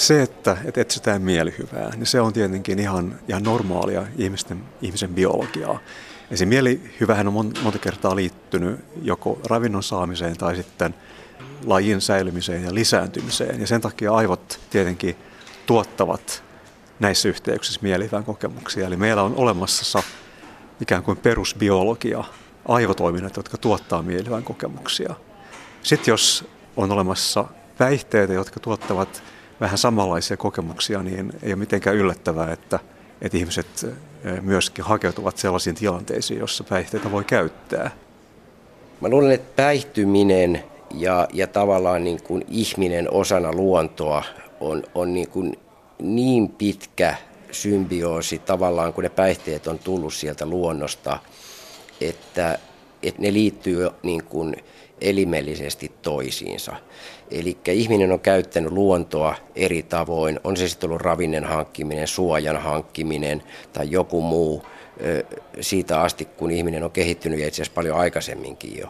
se, että, että etsitään mielihyvää, niin se on tietenkin ihan, ihan normaalia ihmisten, ihmisen biologiaa. Ja se mielihyvähän on monta kertaa liittynyt joko ravinnon saamiseen tai sitten lajin säilymiseen ja lisääntymiseen. Ja sen takia aivot tietenkin tuottavat näissä yhteyksissä mielihyvän kokemuksia. Eli meillä on olemassa ikään kuin perusbiologia, aivotoiminnat, jotka tuottaa mielihyvän kokemuksia. Sitten jos on olemassa päihteitä, jotka tuottavat vähän samanlaisia kokemuksia, niin ei ole mitenkään yllättävää, että, että ihmiset myöskin hakeutuvat sellaisiin tilanteisiin, joissa päihteitä voi käyttää. Mä luulen, että päihtyminen ja, ja tavallaan niin kuin ihminen osana luontoa on, on niin, kuin niin pitkä symbioosi tavallaan, kun ne päihteet on tullut sieltä luonnosta, että, että ne liittyy niin kuin elimellisesti toisiinsa. Eli ihminen on käyttänyt luontoa eri tavoin, on se sitten ollut ravinnen hankkiminen, suojan hankkiminen tai joku muu siitä asti, kun ihminen on kehittynyt ja itse asiassa paljon aikaisemminkin jo.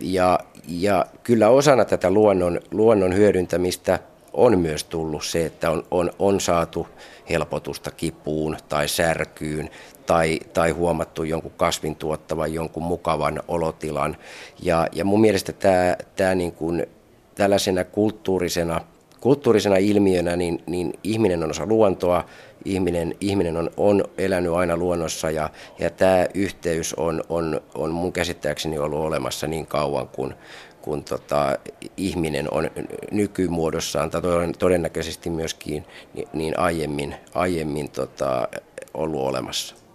Ja, ja kyllä osana tätä luonnon, luonnon hyödyntämistä on myös tullut se, että on, on, on saatu helpotusta kipuun tai särkyyn tai, tai huomattu jonkun kasvin tuottavan jonkun mukavan olotilan. Ja, ja mun mielestä tämä, tämä niin kuin tällaisena kulttuurisena, kulttuurisena ilmiönä, niin, niin ihminen on osa luontoa, ihminen, ihminen on, on elänyt aina luonnossa ja, ja tämä yhteys on, on, on mun käsittääkseni ollut olemassa niin kauan kuin, kun tota, ihminen on nykymuodossaan tai todennäköisesti myöskin niin, niin aiemmin, aiemmin tota, ollut olemassa.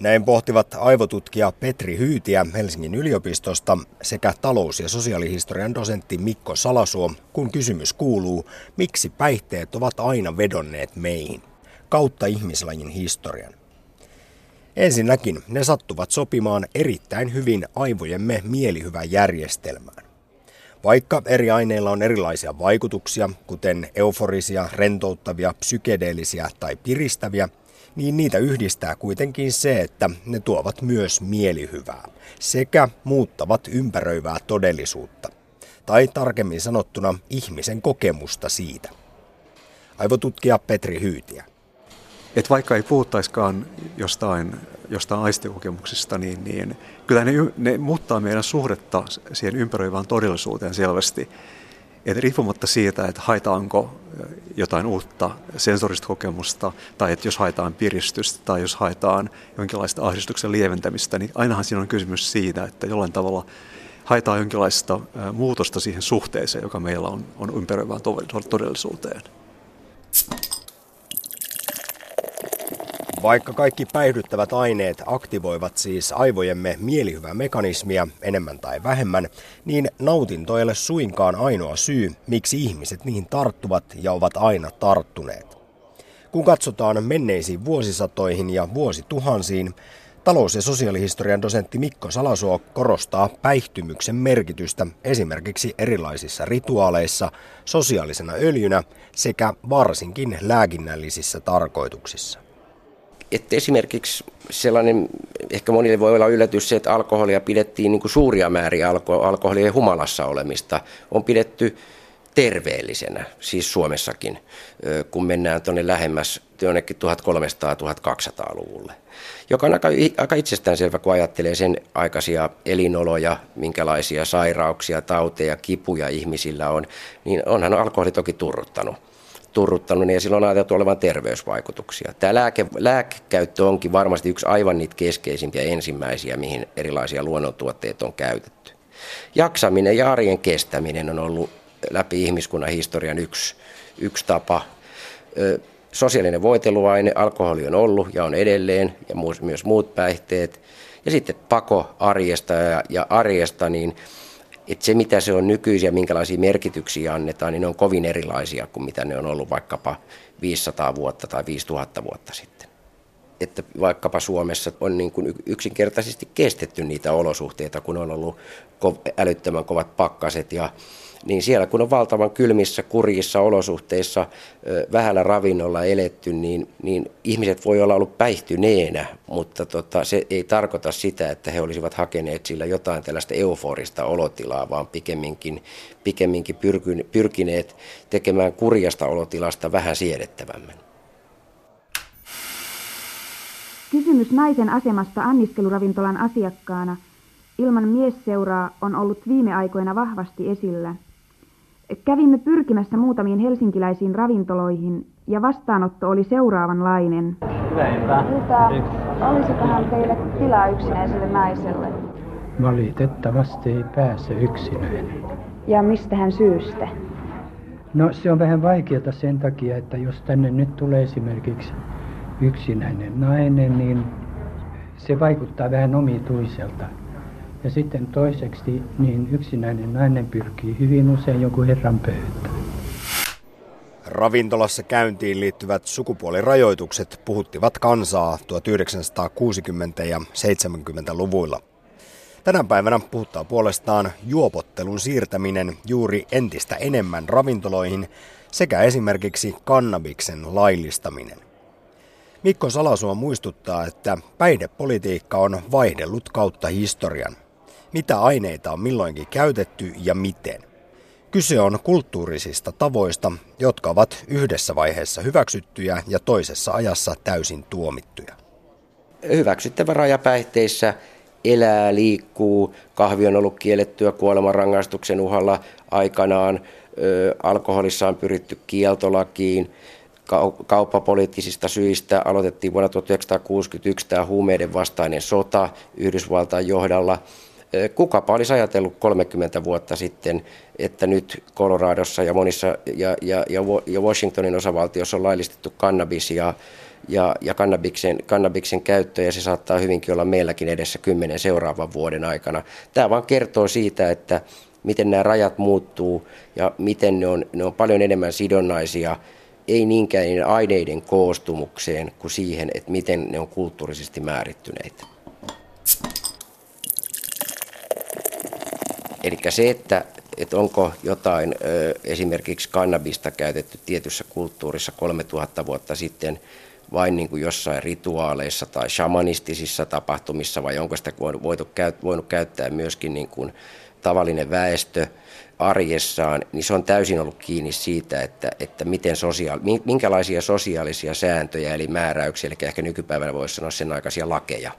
Näin pohtivat aivotutkija Petri Hyytiä Helsingin yliopistosta sekä talous- ja sosiaalihistorian dosentti Mikko Salasuo, kun kysymys kuuluu, miksi päihteet ovat aina vedonneet meihin, kautta ihmislajin historian. Ensinnäkin ne sattuvat sopimaan erittäin hyvin aivojemme mielihyvän järjestelmään. Vaikka eri aineilla on erilaisia vaikutuksia, kuten euforisia, rentouttavia, psykedeellisiä tai piristäviä, niin niitä yhdistää kuitenkin se, että ne tuovat myös mielihyvää sekä muuttavat ympäröivää todellisuutta, tai tarkemmin sanottuna ihmisen kokemusta siitä. Aivotutkija Petri Hyytiä. Et vaikka ei puhuttaiskaan jostain, jostain aistikokemuksista, niin, niin kyllä ne, ne muuttaa meidän suhdetta siihen ympäröivään todellisuuteen selvästi. Et riippumatta siitä, että haetaanko jotain uutta sensorista kokemusta, tai että jos haetaan piristystä tai jos haetaan jonkinlaista ahdistuksen lieventämistä, niin ainahan siinä on kysymys siitä, että jollain tavalla haetaan jonkinlaista muutosta siihen suhteeseen, joka meillä on, on ympäröivään todellisuuteen. Vaikka kaikki päihdyttävät aineet aktivoivat siis aivojemme mielihyvää mekanismia enemmän tai vähemmän, niin nautinto ei ole suinkaan ainoa syy, miksi ihmiset niihin tarttuvat ja ovat aina tarttuneet. Kun katsotaan menneisiin vuosisatoihin ja vuosituhansiin, talous- ja sosiaalihistorian dosentti Mikko Salasuo korostaa päihtymyksen merkitystä esimerkiksi erilaisissa rituaaleissa, sosiaalisena öljynä sekä varsinkin lääkinnällisissä tarkoituksissa että esimerkiksi sellainen, ehkä monille voi olla yllätys se, että alkoholia pidettiin niin kuin suuria määriä alko, alkoholien humalassa olemista, on pidetty terveellisenä, siis Suomessakin, kun mennään tuonne lähemmäs jonnekin 1300-1200-luvulle. Joka on aika, aika itsestäänselvä, kun ajattelee sen aikaisia elinoloja, minkälaisia sairauksia, tauteja, kipuja ihmisillä on, niin onhan alkoholi toki turruttanut turruttanut, niin ja silloin on ajateltu olevan terveysvaikutuksia. Tämä lääke, lääkekäyttö onkin varmasti yksi aivan niitä keskeisimpiä ensimmäisiä, mihin erilaisia luonnontuotteita on käytetty. Jaksaminen ja arjen kestäminen on ollut läpi ihmiskunnan historian yksi, yksi tapa. Sosiaalinen voiteluaine, alkoholi on ollut ja on edelleen, ja myös muut päihteet. Ja sitten pako arjesta ja, ja arjesta, niin että se mitä se on nykyisin ja minkälaisia merkityksiä annetaan, niin ne on kovin erilaisia kuin mitä ne on ollut vaikkapa 500 vuotta tai 5000 vuotta sitten. Että vaikkapa Suomessa on niin kuin yksinkertaisesti kestetty niitä olosuhteita, kun on ollut älyttömän kovat pakkaset ja niin siellä kun on valtavan kylmissä, kurjissa olosuhteissa vähällä ravinnolla eletty, niin, niin ihmiset voi olla ollut päihtyneenä, mutta tota, se ei tarkoita sitä, että he olisivat hakeneet sillä jotain tällaista euforista olotilaa, vaan pikemminkin, pikemminkin pyrkineet tekemään kurjasta olotilasta vähän siedettävämmän. Kysymys naisen asemasta anniskeluravintolan asiakkaana ilman miesseuraa on ollut viime aikoina vahvasti esillä – Kävimme pyrkimässä muutamiin helsinkiläisiin ravintoloihin ja vastaanotto oli seuraavanlainen. Hyvää iltaa. Olisikohan teille tilaa yksinäiselle naiselle? Valitettavasti ei pääse yksinäinen. Ja mistähän syystä? No se on vähän vaikeaa sen takia, että jos tänne nyt tulee esimerkiksi yksinäinen nainen, niin se vaikuttaa vähän omituiselta. Ja sitten toiseksi niin yksinäinen nainen pyrkii hyvin usein joku herran pöytään. Ravintolassa käyntiin liittyvät sukupuolirajoitukset puhuttivat kansaa 1960- ja 70-luvuilla. Tänä päivänä puhuttaa puolestaan juopottelun siirtäminen juuri entistä enemmän ravintoloihin sekä esimerkiksi kannabiksen laillistaminen. Mikko Salasuo muistuttaa, että päihdepolitiikka on vaihdellut kautta historian mitä aineita on milloinkin käytetty ja miten. Kyse on kulttuurisista tavoista, jotka ovat yhdessä vaiheessa hyväksyttyjä ja toisessa ajassa täysin tuomittuja. Hyväksyttävä raja päihteissä elää, liikkuu, kahvi on ollut kiellettyä kuolemanrangaistuksen uhalla aikanaan, ö, alkoholissa on pyritty kieltolakiin, kauppapoliittisista syistä aloitettiin vuonna 1961 tämä huumeiden vastainen sota Yhdysvaltain johdalla – Kukapa olisi ajatellut 30 vuotta sitten, että nyt Coloradossa ja monissa ja, ja, ja Washingtonin osavaltiossa on laillistettu kannabis ja, ja, ja kannabiksen, kannabiksen käyttö ja se saattaa hyvinkin olla meilläkin edessä kymmenen seuraavan vuoden aikana. Tämä vaan kertoo siitä, että miten nämä rajat muuttuu ja miten ne on, ne on paljon enemmän sidonnaisia ei niinkään niiden aineiden koostumukseen kuin siihen, että miten ne on kulttuurisesti määrittyneitä. Eli se, että, että onko jotain esimerkiksi kannabista käytetty tietyssä kulttuurissa 3000 vuotta sitten vain niin kuin jossain rituaaleissa tai shamanistisissa tapahtumissa vai onko sitä voinut, voinut käyttää myöskin niin kuin tavallinen väestö arjessaan, niin se on täysin ollut kiinni siitä, että, että miten sosiaali, minkälaisia sosiaalisia sääntöjä eli määräyksiä, eli ehkä nykypäivänä voisi sanoa sen aikaisia lakeja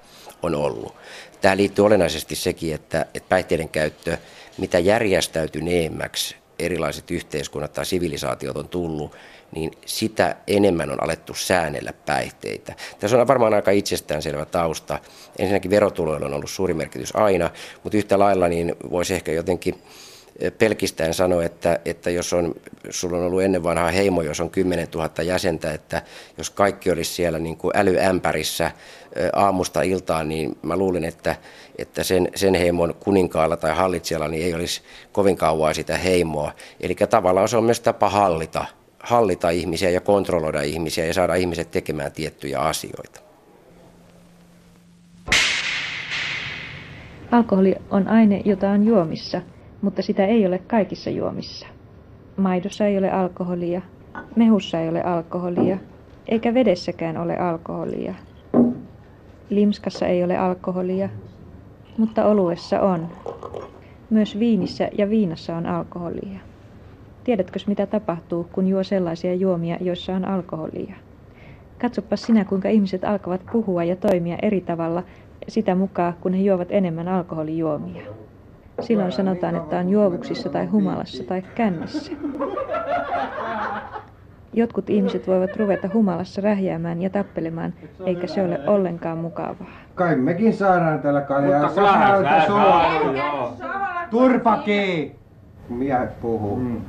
on ollut. Tähän liittyy olennaisesti sekin, että, että päihteiden käyttö, mitä järjestäytyneemmäksi erilaiset yhteiskunnat tai sivilisaatiot on tullut, niin sitä enemmän on alettu säännellä päihteitä. Tässä on varmaan aika itsestäänselvä tausta. Ensinnäkin verotuloilla on ollut suuri merkitys aina, mutta yhtä lailla niin voisi ehkä jotenkin pelkistäen sanoa, että, että jos on, sulla on ollut ennen vanhaa heimo, jos on 10 000 jäsentä, että jos kaikki olisi siellä niin kuin älyämpärissä aamusta iltaan, niin mä luulin, että, että sen, sen heimon kuninkaalla tai hallitsijalla niin ei olisi kovin kauaa sitä heimoa. Eli tavallaan se on myös tapa hallita, hallita ihmisiä ja kontrolloida ihmisiä ja saada ihmiset tekemään tiettyjä asioita. Alkoholi on aine, jota on juomissa – mutta sitä ei ole kaikissa juomissa. Maidossa ei ole alkoholia, mehussa ei ole alkoholia, eikä vedessäkään ole alkoholia. Limskassa ei ole alkoholia, mutta oluessa on. Myös viinissä ja viinassa on alkoholia. Tiedätkö mitä tapahtuu, kun juo sellaisia juomia, joissa on alkoholia? Katsopa sinä, kuinka ihmiset alkavat puhua ja toimia eri tavalla sitä mukaan, kun he juovat enemmän alkoholijuomia. Silloin sanotaan, että on juovuksissa tai humalassa tai kännissä. Jotkut ihmiset voivat ruveta humalassa rähjäämään ja tappelemaan, eikä se ole ollenkaan mukavaa. Kai mekin saadaan tällä kaljaa. Mutta Turpaki! Kun miehet puhuu. Mm.